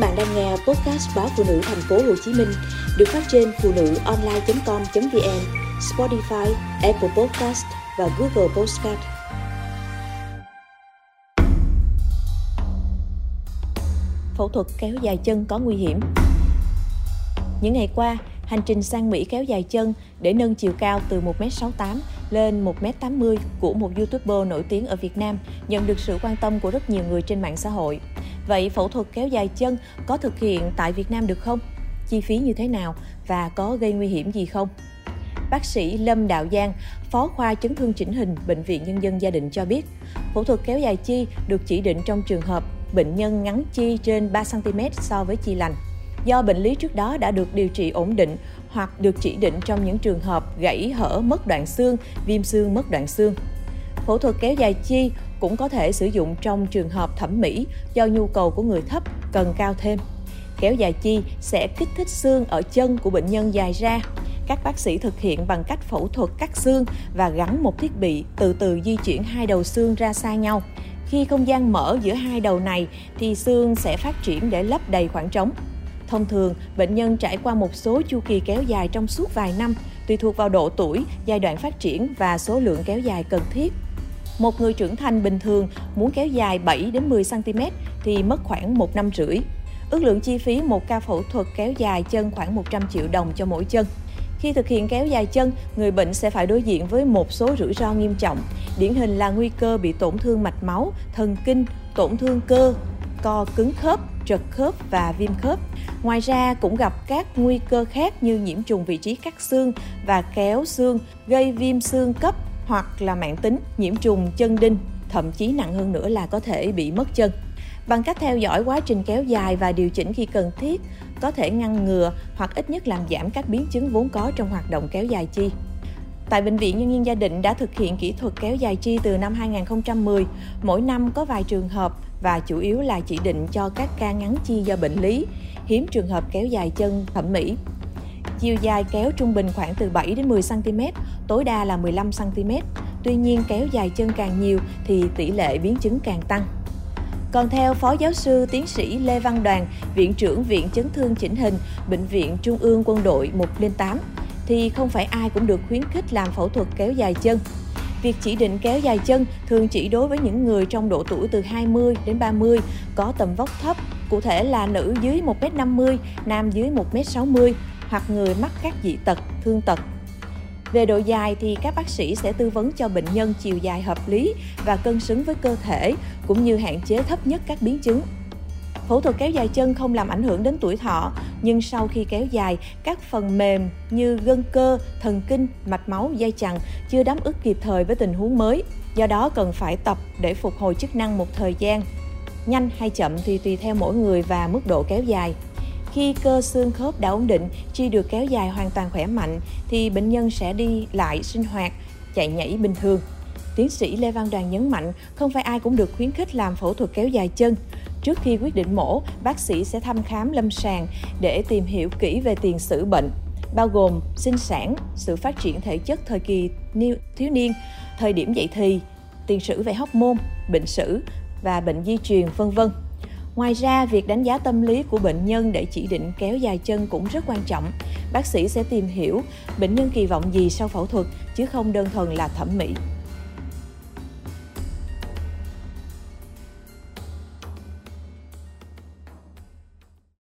bạn đang nghe podcast báo phụ nữ thành phố Hồ Chí Minh được phát trên phụ nữ online.com.vn, Spotify, Apple Podcast và Google Podcast. Phẫu thuật kéo dài chân có nguy hiểm. Những ngày qua, hành trình sang Mỹ kéo dài chân để nâng chiều cao từ 1m68 lên 1m80 của một YouTuber nổi tiếng ở Việt Nam nhận được sự quan tâm của rất nhiều người trên mạng xã hội. Vậy phẫu thuật kéo dài chân có thực hiện tại Việt Nam được không? Chi phí như thế nào và có gây nguy hiểm gì không? Bác sĩ Lâm Đạo Giang, Phó khoa chấn thương chỉnh hình Bệnh viện Nhân dân Gia đình cho biết, phẫu thuật kéo dài chi được chỉ định trong trường hợp bệnh nhân ngắn chi trên 3cm so với chi lành. Do bệnh lý trước đó đã được điều trị ổn định hoặc được chỉ định trong những trường hợp gãy hở mất đoạn xương, viêm xương mất đoạn xương. Phẫu thuật kéo dài chi cũng có thể sử dụng trong trường hợp thẩm mỹ do nhu cầu của người thấp cần cao thêm. Kéo dài chi sẽ kích thích xương ở chân của bệnh nhân dài ra. Các bác sĩ thực hiện bằng cách phẫu thuật cắt xương và gắn một thiết bị từ từ di chuyển hai đầu xương ra xa nhau. Khi không gian mở giữa hai đầu này thì xương sẽ phát triển để lấp đầy khoảng trống. Thông thường, bệnh nhân trải qua một số chu kỳ kéo dài trong suốt vài năm, tùy thuộc vào độ tuổi, giai đoạn phát triển và số lượng kéo dài cần thiết. Một người trưởng thành bình thường muốn kéo dài 7 đến 10 cm thì mất khoảng 1 năm rưỡi. Ước lượng chi phí một ca phẫu thuật kéo dài chân khoảng 100 triệu đồng cho mỗi chân. Khi thực hiện kéo dài chân, người bệnh sẽ phải đối diện với một số rủi ro nghiêm trọng. Điển hình là nguy cơ bị tổn thương mạch máu, thần kinh, tổn thương cơ, co cứng khớp, trật khớp và viêm khớp. Ngoài ra cũng gặp các nguy cơ khác như nhiễm trùng vị trí cắt xương và kéo xương, gây viêm xương cấp hoặc là mạng tính, nhiễm trùng chân đinh, thậm chí nặng hơn nữa là có thể bị mất chân. Bằng cách theo dõi quá trình kéo dài và điều chỉnh khi cần thiết, có thể ngăn ngừa hoặc ít nhất làm giảm các biến chứng vốn có trong hoạt động kéo dài chi. Tại Bệnh viện Nhân dân Gia Định đã thực hiện kỹ thuật kéo dài chi từ năm 2010. Mỗi năm có vài trường hợp và chủ yếu là chỉ định cho các ca ngắn chi do bệnh lý, hiếm trường hợp kéo dài chân thẩm mỹ. Chiều dài kéo trung bình khoảng từ 7 đến 10 cm, tối đa là 15 cm. Tuy nhiên kéo dài chân càng nhiều thì tỷ lệ biến chứng càng tăng. Còn theo Phó Giáo sư Tiến sĩ Lê Văn Đoàn, Viện trưởng Viện Chấn thương chỉnh hình, Bệnh viện Trung ương Quân đội 108, thì không phải ai cũng được khuyến khích làm phẫu thuật kéo dài chân. Việc chỉ định kéo dài chân thường chỉ đối với những người trong độ tuổi từ 20 đến 30, có tầm vóc thấp, cụ thể là nữ dưới 1m50, nam dưới 1m60, hoặc người mắc các dị tật, thương tật. Về độ dài thì các bác sĩ sẽ tư vấn cho bệnh nhân chiều dài hợp lý và cân xứng với cơ thể, cũng như hạn chế thấp nhất các biến chứng. Phẫu thuật kéo dài chân không làm ảnh hưởng đến tuổi thọ, nhưng sau khi kéo dài, các phần mềm như gân cơ, thần kinh, mạch máu, dây chằng chưa đáp ứng kịp thời với tình huống mới. Do đó cần phải tập để phục hồi chức năng một thời gian. Nhanh hay chậm thì tùy theo mỗi người và mức độ kéo dài. Khi cơ xương khớp đã ổn định, chi được kéo dài hoàn toàn khỏe mạnh thì bệnh nhân sẽ đi lại sinh hoạt, chạy nhảy bình thường. Tiến sĩ Lê Văn Đoàn nhấn mạnh, không phải ai cũng được khuyến khích làm phẫu thuật kéo dài chân. Trước khi quyết định mổ, bác sĩ sẽ thăm khám lâm sàng để tìm hiểu kỹ về tiền sử bệnh, bao gồm sinh sản, sự phát triển thể chất thời kỳ thiếu niên, thời điểm dậy thì, tiền sử về hóc môn, bệnh sử và bệnh di truyền, vân vân. Ngoài ra, việc đánh giá tâm lý của bệnh nhân để chỉ định kéo dài chân cũng rất quan trọng. Bác sĩ sẽ tìm hiểu bệnh nhân kỳ vọng gì sau phẫu thuật chứ không đơn thuần là thẩm mỹ.